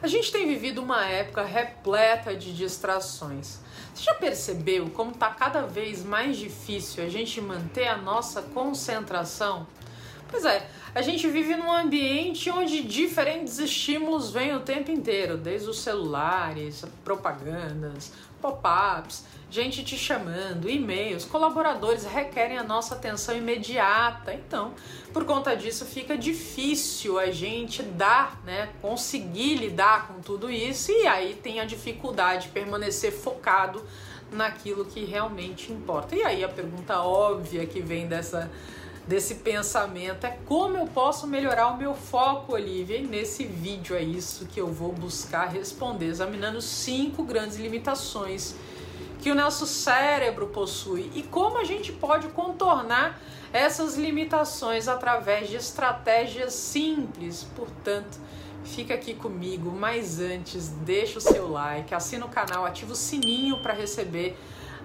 A gente tem vivido uma época repleta de distrações. Você já percebeu como está cada vez mais difícil a gente manter a nossa concentração? Pois é, a gente vive num ambiente onde diferentes estímulos vêm o tempo inteiro, desde os celulares, propagandas, pop-ups, gente te chamando, e-mails, colaboradores requerem a nossa atenção imediata. Então, por conta disso, fica difícil a gente dar, né, conseguir lidar com tudo isso e aí tem a dificuldade de permanecer focado naquilo que realmente importa. E aí a pergunta óbvia que vem dessa desse pensamento é como eu posso melhorar o meu foco, Olivia. E nesse vídeo é isso que eu vou buscar responder, examinando cinco grandes limitações que o nosso cérebro possui e como a gente pode contornar essas limitações através de estratégias simples. Portanto, fica aqui comigo, mas antes, deixa o seu like, assina o canal, ativa o sininho para receber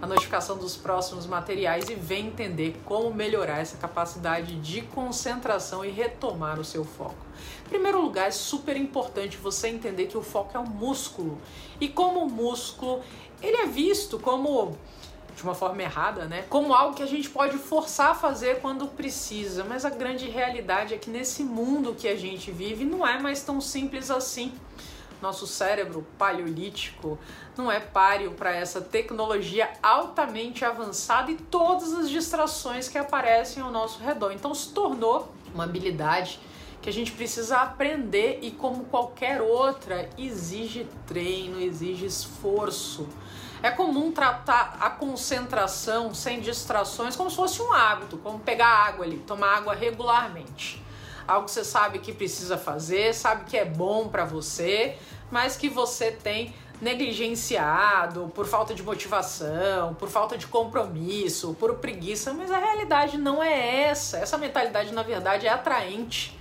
a notificação dos próximos materiais e vem entender como melhorar essa capacidade de concentração e retomar o seu foco. Em primeiro lugar, é super importante você entender que o foco é um músculo e como músculo, ele é visto como de uma forma errada, né? Como algo que a gente pode forçar a fazer quando precisa, mas a grande realidade é que nesse mundo que a gente vive não é mais tão simples assim. Nosso cérebro paleolítico não é páreo para essa tecnologia altamente avançada e todas as distrações que aparecem ao nosso redor. Então se tornou uma habilidade que a gente precisa aprender e como qualquer outra exige treino, exige esforço. É comum tratar a concentração sem distrações como se fosse um hábito, como pegar água ali, tomar água regularmente. Algo que você sabe que precisa fazer, sabe que é bom para você, mas que você tem negligenciado por falta de motivação, por falta de compromisso, por preguiça, mas a realidade não é essa. Essa mentalidade, na verdade, é atraente.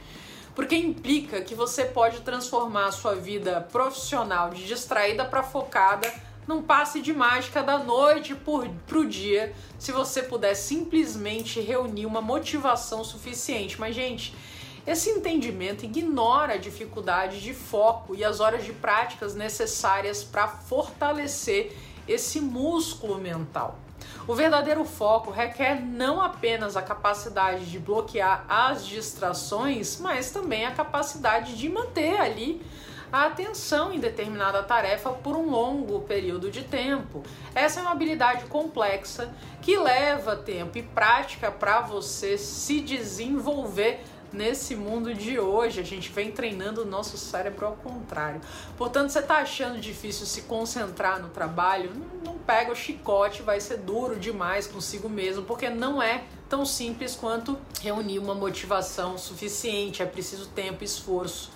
Porque implica que você pode transformar a sua vida profissional de distraída para focada num passe de mágica da noite para o dia, se você puder simplesmente reunir uma motivação suficiente. Mas, gente, esse entendimento ignora a dificuldade de foco e as horas de práticas necessárias para fortalecer esse músculo mental. O verdadeiro foco requer não apenas a capacidade de bloquear as distrações, mas também a capacidade de manter ali a atenção em determinada tarefa por um longo período de tempo. Essa é uma habilidade complexa que leva tempo e prática para você se desenvolver nesse mundo de hoje. A gente vem treinando o nosso cérebro ao contrário. Portanto, você está achando difícil se concentrar no trabalho? Não, pega o chicote, vai ser duro demais consigo mesmo, porque não é tão simples quanto reunir uma motivação suficiente. É preciso tempo e esforço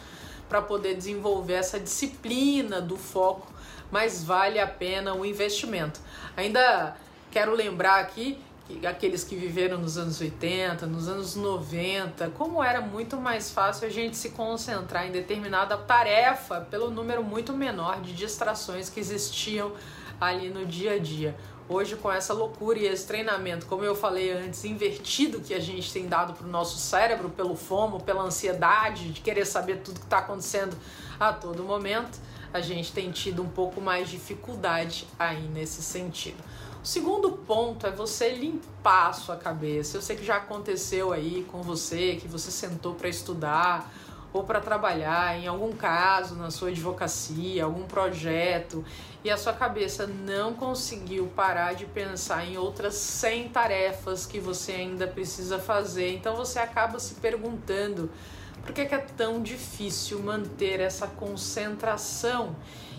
para poder desenvolver essa disciplina do foco, mas vale a pena o investimento. Ainda quero lembrar aqui aqueles que viveram nos anos 80, nos anos 90, como era muito mais fácil a gente se concentrar em determinada tarefa pelo número muito menor de distrações que existiam ali no dia a dia. Hoje, com essa loucura e esse treinamento, como eu falei antes, invertido que a gente tem dado para o nosso cérebro, pelo fomo, pela ansiedade de querer saber tudo que está acontecendo a todo momento, a gente tem tido um pouco mais dificuldade aí nesse sentido. O segundo ponto é você limpar a sua cabeça. Eu sei que já aconteceu aí com você, que você sentou para estudar ou para trabalhar, em algum caso, na sua advocacia, algum projeto, e a sua cabeça não conseguiu parar de pensar em outras 100 tarefas que você ainda precisa fazer. Então você acaba se perguntando por que é tão difícil manter essa concentração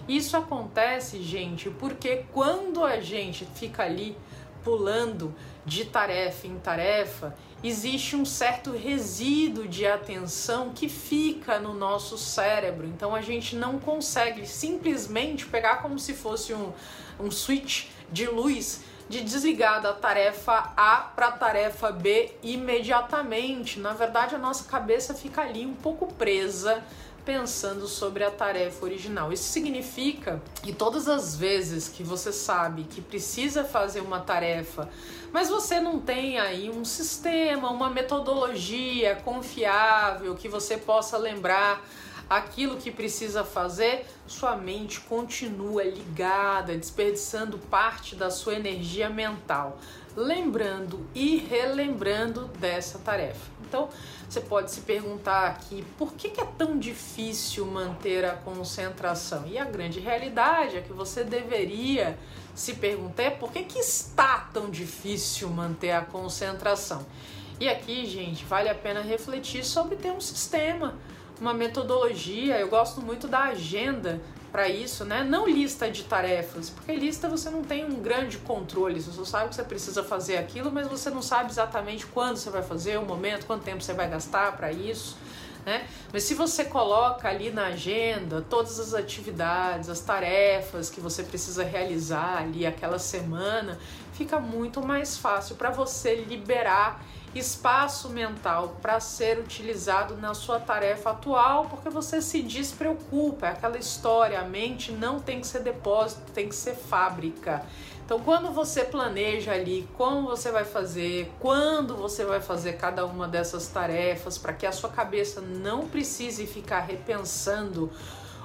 isso acontece, gente, porque quando a gente fica ali pulando de tarefa em tarefa, existe um certo resíduo de atenção que fica no nosso cérebro. Então a gente não consegue simplesmente pegar como se fosse um, um switch de luz de desligar da tarefa A para a tarefa B imediatamente. Na verdade, a nossa cabeça fica ali um pouco presa pensando sobre a tarefa original. Isso significa que todas as vezes que você sabe que precisa fazer uma tarefa, mas você não tem aí um sistema, uma metodologia confiável que você possa lembrar aquilo que precisa fazer, sua mente continua ligada, desperdiçando parte da sua energia mental, lembrando e relembrando dessa tarefa. Então, você pode se perguntar aqui por que, é tão difícil manter a concentração? E a grande realidade é que você deveria se perguntar é por que, que está tão difícil manter a concentração. E aqui, gente, vale a pena refletir sobre ter um sistema, uma metodologia. Eu gosto muito da agenda para isso, né? Não lista de tarefas, porque lista você não tem um grande controle, você só sabe que você precisa fazer aquilo, mas você não sabe exatamente quando você vai fazer, o momento, quanto tempo você vai gastar para isso. Né? Mas se você coloca ali na agenda todas as atividades, as tarefas que você precisa realizar ali aquela semana, fica muito mais fácil para você liberar espaço mental para ser utilizado na sua tarefa atual, porque você se despreocupa. É aquela história, a mente não tem que ser depósito, tem que ser fábrica. Então, quando você planeja ali como você vai fazer, quando você vai fazer cada uma dessas tarefas, para que a sua cabeça não precise ficar repensando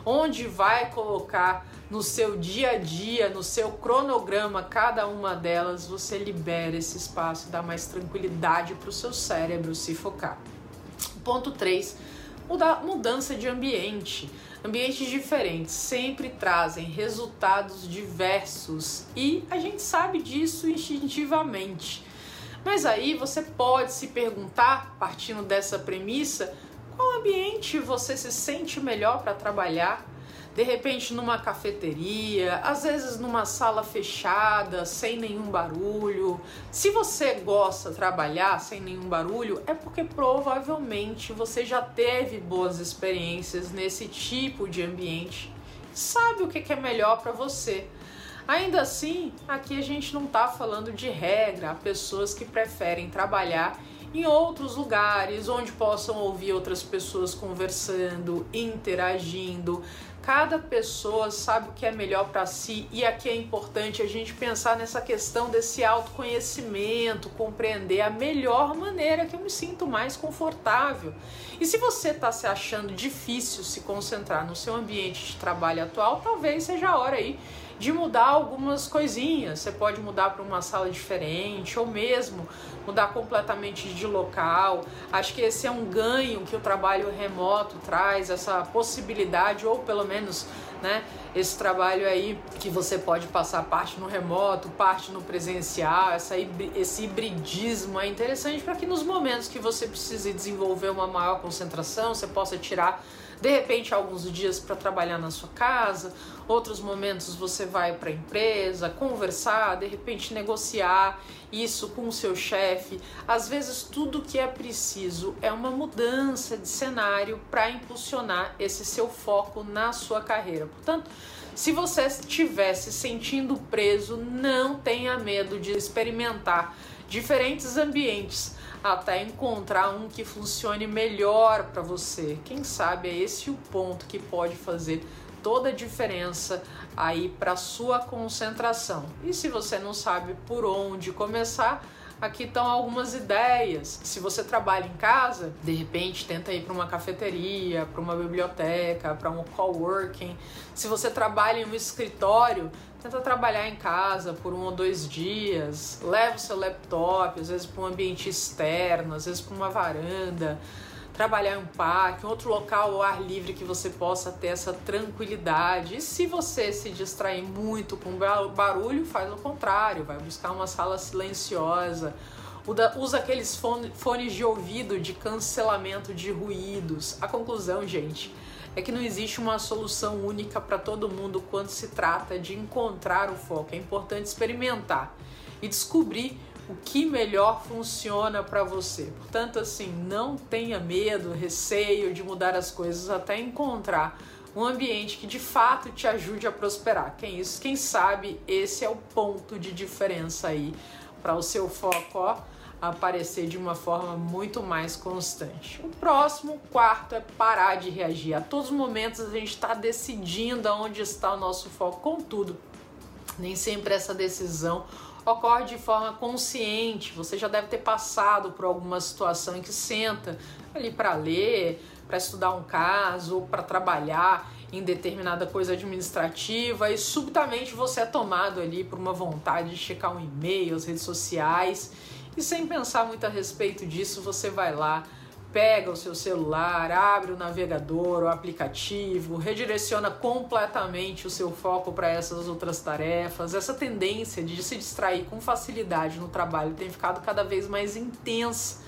onde vai colocar no seu dia a dia, no seu cronograma, cada uma delas, você libera esse espaço, dá mais tranquilidade para o seu cérebro se focar. Ponto 3, mudança de ambiente. Ambientes diferentes sempre trazem resultados diversos e a gente sabe disso instintivamente. Mas aí você pode se perguntar, partindo dessa premissa, qual ambiente você se sente melhor para trabalhar? De repente numa cafeteria, às vezes numa sala fechada, sem nenhum barulho. Se você gosta de trabalhar sem nenhum barulho, é porque provavelmente você já teve boas experiências nesse tipo de ambiente. Sabe o que é melhor para você. Ainda assim, aqui a gente não está falando de regra, há pessoas que preferem trabalhar em outros lugares onde possam ouvir outras pessoas conversando, interagindo. Cada pessoa sabe o que é melhor para si e aqui é importante a gente pensar nessa questão desse autoconhecimento, compreender a melhor maneira que eu me sinto mais confortável. E se você está se achando difícil se concentrar no seu ambiente de trabalho atual, talvez seja a hora aí de mudar algumas coisinhas. Você pode mudar para uma sala diferente ou mesmo mudar completamente de local. Acho que esse é um ganho que o trabalho remoto traz, essa possibilidade, ou pelo menos, né, esse trabalho aí que você pode passar parte no remoto, parte no presencial, essa, esse hibridismo é interessante para que nos momentos que você precise desenvolver uma maior concentração, você possa tirar de repente alguns dias para trabalhar na sua casa, outros momentos você vai para a empresa, conversar, de repente negociar isso com o seu chefe. Às vezes tudo que é preciso é uma mudança de cenário para impulsionar esse seu foco na sua carreira. Portanto, se você estiver se sentindo preso, não tenha medo de experimentar diferentes ambientes até encontrar um que funcione melhor para você. Quem sabe é esse o ponto que pode fazer toda a diferença aí para sua concentração. E se você não sabe por onde começar, aqui estão algumas ideias. Se você trabalha em casa, de repente tenta ir para uma cafeteria, para uma biblioteca, para um coworking. Se você trabalha em um escritório, tenta trabalhar em casa por um ou dois dias, leva o seu laptop, às vezes para um ambiente externo, às vezes para uma varanda, trabalhar em um parque, um outro local ao ar livre que você possa ter essa tranquilidade. E se você se distrair muito com barulho, faz o contrário, vai buscar uma sala silenciosa. Usa aqueles fones de ouvido de cancelamento de ruídos. A conclusão, gente, é que não existe uma solução única para todo mundo quando se trata de encontrar o foco. É importante experimentar e descobrir o que melhor funciona para você. Portanto, assim, não tenha medo, receio de mudar as coisas até encontrar um ambiente que de fato te ajude a prosperar. Quem isso, quem sabe esse é o ponto de diferença aí para o seu foco, ó aparecer de uma forma muito mais constante. O próximo, quarto, é parar de reagir. A todos os momentos a gente está decidindo aonde está o nosso foco. Contudo, nem sempre essa decisão ocorre de forma consciente. Você já deve ter passado por alguma situação em que senta ali para ler, para estudar um caso ou para trabalhar em determinada coisa administrativa e subitamente você é tomado ali por uma vontade de checar um e-mail, as redes sociais e sem pensar muito a respeito disso, você vai lá, pega o seu celular, abre o navegador, o aplicativo, redireciona completamente o seu foco para essas outras tarefas. Essa tendência de se distrair com facilidade no trabalho tem ficado cada vez mais intensa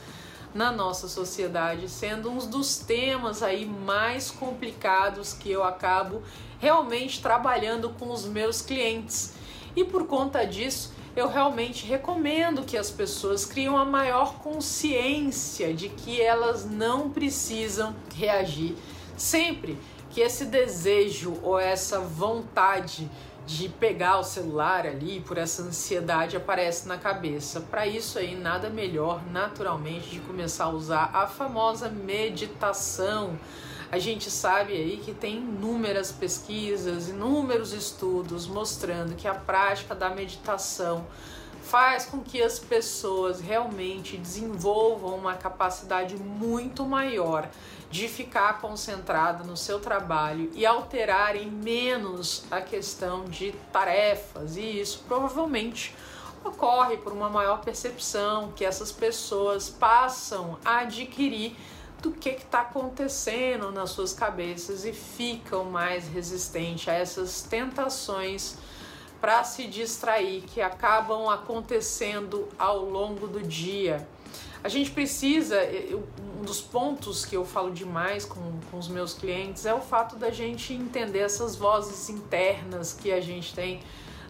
na nossa sociedade, sendo um dos temas aí mais complicados que eu acabo realmente trabalhando com os meus clientes. E por conta disso, eu realmente recomendo que as pessoas criem uma maior consciência de que elas não precisam reagir sempre que esse desejo ou essa vontade de pegar o celular ali por essa ansiedade aparece na cabeça. Para isso aí nada melhor naturalmente de começar a usar a famosa meditação. A gente sabe aí que tem inúmeras pesquisas, inúmeros estudos mostrando que a prática da meditação faz com que as pessoas realmente desenvolvam uma capacidade muito maior de ficar concentrada no seu trabalho e alterarem menos a questão de tarefas, e isso provavelmente ocorre por uma maior percepção que essas pessoas passam a adquirir do que está acontecendo nas suas cabeças e ficam mais resistentes a essas tentações para se distrair que acabam acontecendo ao longo do dia. A gente precisa, um dos pontos que eu falo demais com, com os meus clientes é o fato da gente entender essas vozes internas que a gente tem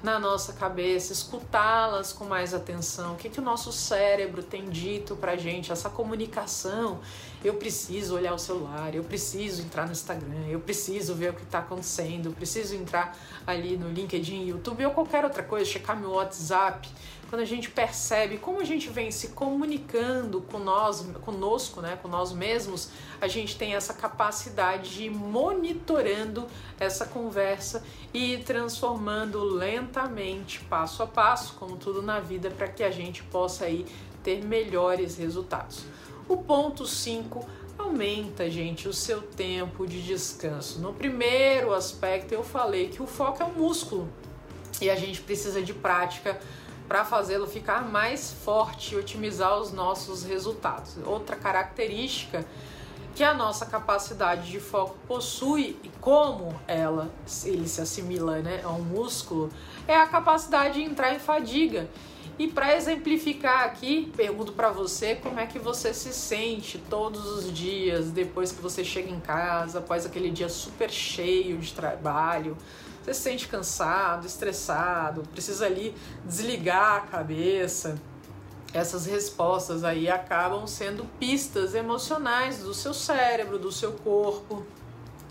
na nossa cabeça, escutá-las com mais atenção. O que, que o nosso cérebro tem dito pra gente? Essa comunicação. Eu preciso olhar o celular, eu preciso entrar no Instagram, eu preciso ver o que está acontecendo, eu preciso entrar ali no LinkedIn, YouTube ou qualquer outra coisa, checar meu WhatsApp quando a gente percebe como a gente vem se comunicando com nós, conosco, né, com nós mesmos, a gente tem essa capacidade de ir monitorando essa conversa e transformando lentamente, passo a passo, como tudo na vida, para que a gente possa aí ter melhores resultados. O ponto 5 aumenta, gente, o seu tempo de descanso. No primeiro aspecto eu falei que o foco é o músculo e a gente precisa de prática para fazê-lo ficar mais forte e otimizar os nossos resultados. Outra característica que a nossa capacidade de foco possui e como ela ele se assimila né, a um músculo é a capacidade de entrar em fadiga. E para exemplificar aqui, pergunto para você como é que você se sente todos os dias depois que você chega em casa, após aquele dia super cheio de trabalho, você se sente cansado, estressado, precisa ali desligar a cabeça. Essas respostas aí acabam sendo pistas emocionais do seu cérebro, do seu corpo.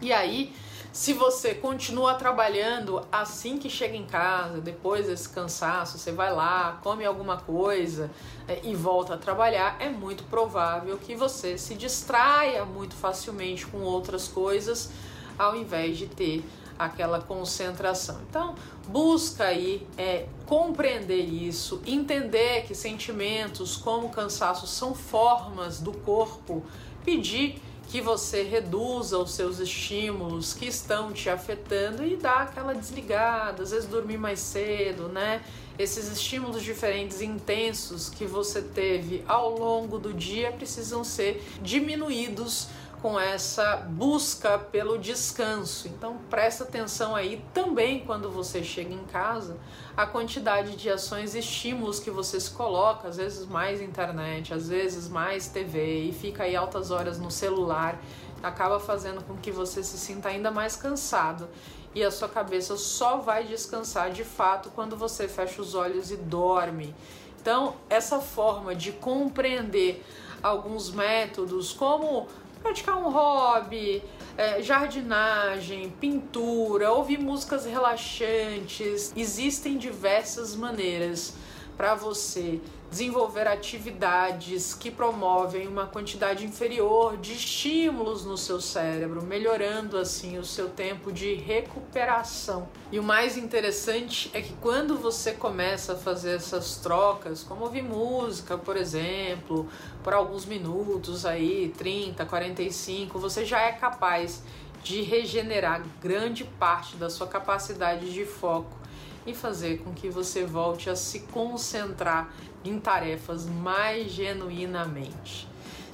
E aí, se você continua trabalhando assim que chega em casa, depois desse cansaço, você vai lá, come alguma coisa é, e volta a trabalhar, é muito provável que você se distraia muito facilmente com outras coisas, ao invés de ter aquela concentração. Então, busca aí é, compreender isso, entender que sentimentos como cansaço são formas do corpo pedir que você reduza os seus estímulos que estão te afetando e dá aquela desligada, às vezes dormir mais cedo, né? Esses estímulos diferentes intensos que você teve ao longo do dia precisam ser diminuídos com essa busca pelo descanso. Então presta atenção aí também quando você chega em casa, a quantidade de ações e estímulos que você se coloca, às vezes mais internet, às vezes mais TV e fica aí altas horas no celular, acaba fazendo com que você se sinta ainda mais cansado. E a sua cabeça só vai descansar de fato quando você fecha os olhos e dorme. Então, essa forma de compreender alguns métodos, como praticar um hobby, é, jardinagem, pintura, ouvir músicas relaxantes. Existem diversas maneiras para você desenvolver atividades que promovem uma quantidade inferior de estímulos no seu cérebro, melhorando assim o seu tempo de recuperação. E o mais interessante é que quando você começa a fazer essas trocas, como ouvir música, por exemplo, por alguns minutos aí, 30, 45, você já é capaz de regenerar grande parte da sua capacidade de foco e fazer com que você volte a se concentrar em tarefas mais genuinamente.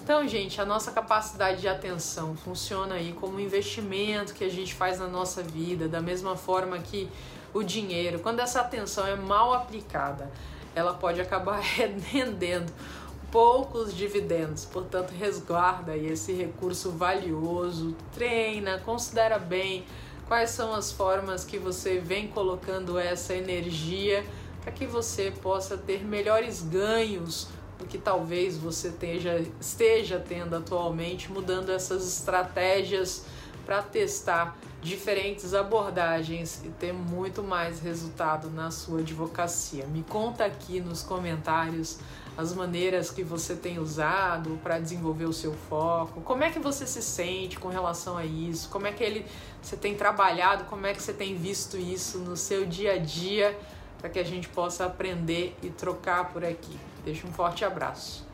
Então, gente, a nossa capacidade de atenção funciona aí como um investimento que a gente faz na nossa vida, da mesma forma que o dinheiro, quando essa atenção é mal aplicada, ela pode acabar rendendo poucos dividendos. Portanto, resguarda aí esse recurso valioso, treina, considera bem quais são as formas que você vem colocando essa energia para que você possa ter melhores ganhos do que talvez você esteja, esteja tendo atualmente, mudando essas estratégias para testar diferentes abordagens e ter muito mais resultado na sua advocacia. Me conta aqui nos comentários as maneiras que você tem usado para desenvolver o seu foco, como é que você se sente com relação a isso, como é que ele você tem trabalhado, como é que você tem visto isso no seu dia a dia, para que a gente possa aprender e trocar por aqui. Deixa um forte abraço.